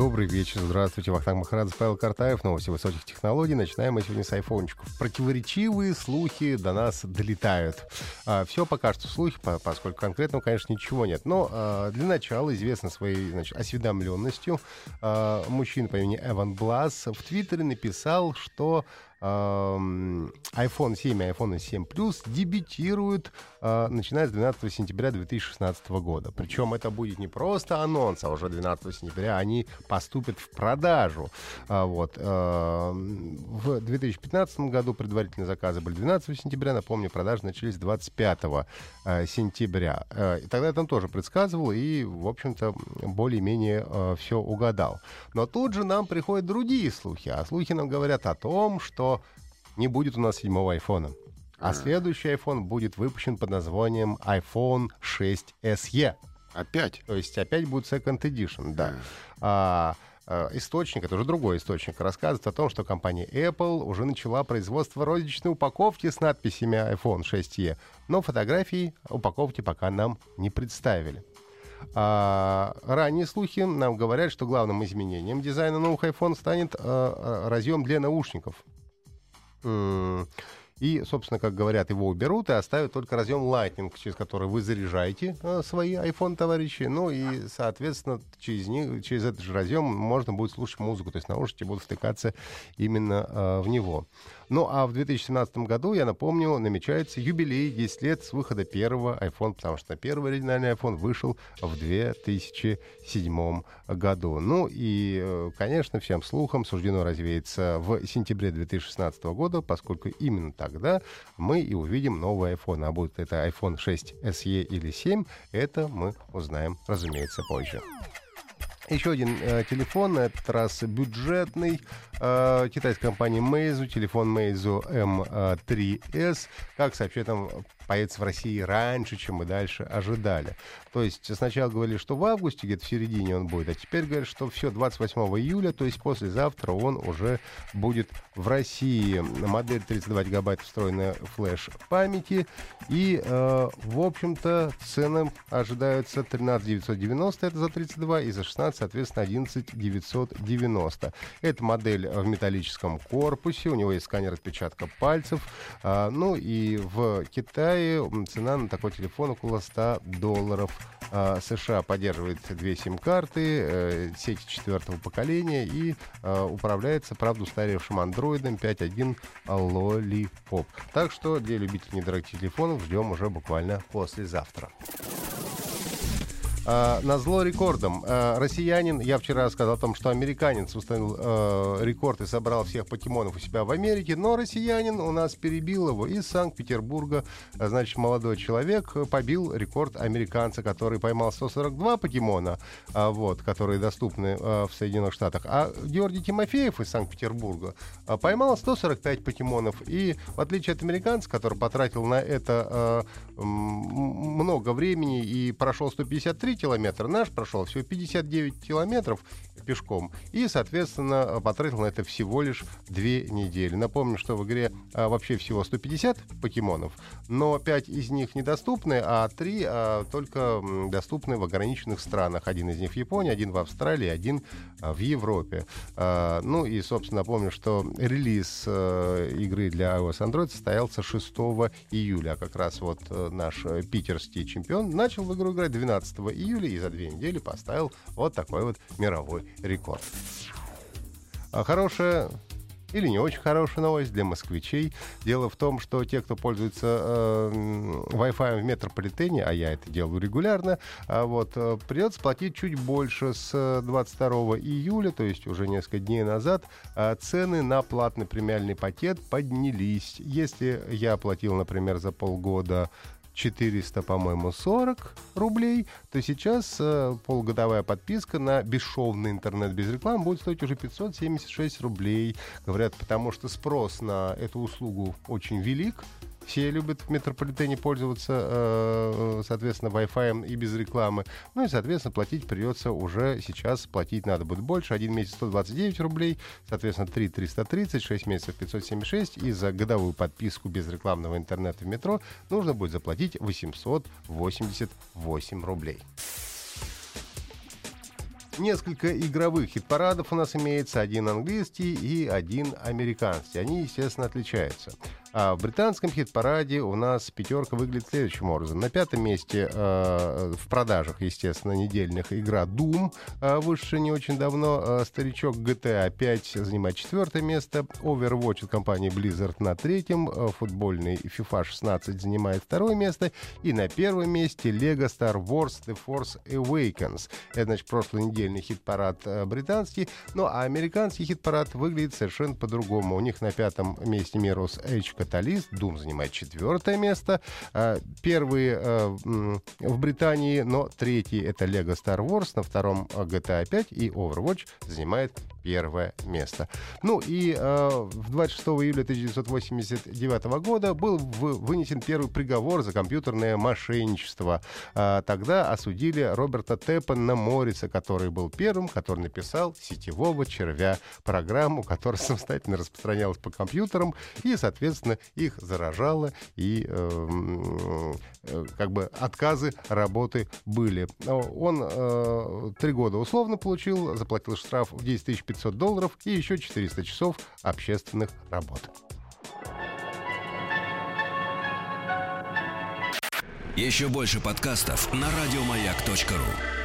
Добрый вечер, здравствуйте, Вахтанг Махарадзе, Павел Картаев, новости высоких технологий. Начинаем мы сегодня с айфончиков. Противоречивые слухи до нас долетают. А, все пока что слухи, по, поскольку конкретного, конечно, ничего нет. Но а, для начала известно своей значит, осведомленностью а, мужчина по имени Эван Блас в Твиттере написал, что iPhone 7 и iPhone 7 Plus дебютируют, э, начиная с 12 сентября 2016 года. Причем это будет не просто анонс, а уже 12 сентября они поступят в продажу. А, вот. В 2015 году предварительные заказы были 12 сентября, напомню, продажи начались 25 э, сентября. Э, и тогда я там тоже предсказывал и, в общем-то, более-менее э, все угадал. Но тут же нам приходят другие слухи, а слухи нам говорят о том, что не будет у нас седьмого айфона. А следующий iPhone будет выпущен под названием iPhone 6 SE. Опять? То есть опять будет Second Edition, да. А, источник, это уже другой источник, рассказывает о том, что компания Apple уже начала производство розничной упаковки с надписями iPhone 6e, но фотографии упаковки пока нам не представили. А ранние слухи нам говорят, что главным изменением дизайна новых iPhone станет а, разъем для наушников. И, собственно, как говорят, его уберут и оставят только разъем Lightning, через который вы заряжаете э, свои iPhone, товарищи. Ну и, соответственно, через, них, через этот же разъем можно будет слушать музыку. То есть наушники будут втыкаться именно э, в него. Ну а в 2017 году, я напомню, намечается юбилей 10 лет с выхода первого iPhone, потому что первый оригинальный iPhone вышел в 2007 году. Ну и, э, конечно, всем слухам суждено развеяться в сентябре 2016 года, поскольку именно тогда мы и увидим новый iPhone. А будет это iPhone 6 SE или 7, это мы узнаем, разумеется, позже. Еще один э, телефон, на этот раз бюджетный, э, китайской компании Meizu, телефон Meizu M3S. Как сообщает нам появится в России раньше, чем мы дальше ожидали. То есть сначала говорили, что в августе, где-то в середине он будет, а теперь говорят, что все, 28 июля, то есть послезавтра он уже будет в России. Модель 32 гигабайт встроенная флеш памяти. И, э, в общем-то, цены ожидаются 13 990, это за 32, и за 16, соответственно, 11 990. Это модель в металлическом корпусе, у него есть сканер отпечатка пальцев. Э, ну и в Китае цена на такой телефон около 100 долларов. А, США поддерживает две сим-карты, э, сети четвертого поколения и э, управляется, правда, устаревшим андроидом 5.1 Lollipop. Так что для любителей недорогих телефонов ждем уже буквально послезавтра. А, на зло рекордом. А, россиянин, я вчера сказал о том, что американец установил а, рекорд и собрал всех покемонов у себя в Америке, но россиянин у нас перебил его из Санкт-Петербурга. Значит, молодой человек побил рекорд американца, который поймал 142 покемона, вот, которые доступны в Соединенных Штатах. А Георгий Тимофеев из Санкт-Петербурга а, поймал 145 покемонов. И в отличие от американца, который потратил на это много времени и прошел 153 3 километра, наш прошел всего 59 километров пешком. И, соответственно, потратил на это всего лишь 2 недели. Напомню, что в игре а, вообще всего 150 покемонов, но 5 из них недоступны, а 3 а, только доступны в ограниченных странах. Один из них в Японии, один в Австралии, один а, в Европе. А, ну и, собственно, напомню, что релиз а, игры для iOS Android состоялся 6 июля. А как раз вот а, наш э, питерский чемпион начал в игру играть 12 июля и за две недели поставил вот такой вот мировой рекорд. А хорошая или не очень хорошая новость для москвичей. Дело в том, что те, кто пользуется э, Wi-Fi в метрополитене, а я это делаю регулярно, а вот, э, придется платить чуть больше с 22 июля, то есть уже несколько дней назад, э, цены на платный премиальный пакет поднялись. Если я платил, например, за полгода 400, по-моему, 40 рублей, то сейчас э, полугодовая подписка на бесшовный интернет без рекламы будет стоить уже 576 рублей. Говорят, потому что спрос на эту услугу очень велик, все любят в метрополитене пользоваться, э, соответственно, Wi-Fi и без рекламы. Ну и, соответственно, платить придется уже сейчас. Платить надо будет больше. Один месяц 129 рублей, соответственно, 3 330, 6 месяцев 576. И за годовую подписку без рекламного интернета в метро нужно будет заплатить 888 рублей. Несколько игровых хит-парадов у нас имеется. Один английский и один американский. Они, естественно, отличаются. А в британском хит-параде у нас пятерка выглядит следующим образом. На пятом месте э, в продажах, естественно, недельных игра Doom, э, вышедшая не очень давно. Э, старичок GTA 5 занимает четвертое место. Overwatch от компании Blizzard на третьем. Э, футбольный FIFA 16 занимает второе место. И на первом месте Lego Star Wars The Force Awakens. Это, значит, прошлый недельный хит-парад э, британский. Ну, а американский хит-парад выглядит совершенно по-другому. У них на пятом месте Mirror's Edge Каталист. Doom занимает четвертое место. А, первые э, в Британии, но третий это Lego Star Wars, на втором GTA 5 и Overwatch занимает первое место. Ну и э, 26 июля 1989 года был в, вынесен первый приговор за компьютерное мошенничество. Э, тогда осудили Роберта Теппена Морриса, который был первым, который написал сетевого червя программу, которая самостоятельно распространялась по компьютерам и, соответственно, их заражала и э, э, как бы отказы работы были. Он э, три года условно получил, заплатил штраф в 10 тысяч 500 долларов и еще 400 часов общественных работ. Еще больше подкастов на радиомаяк.ру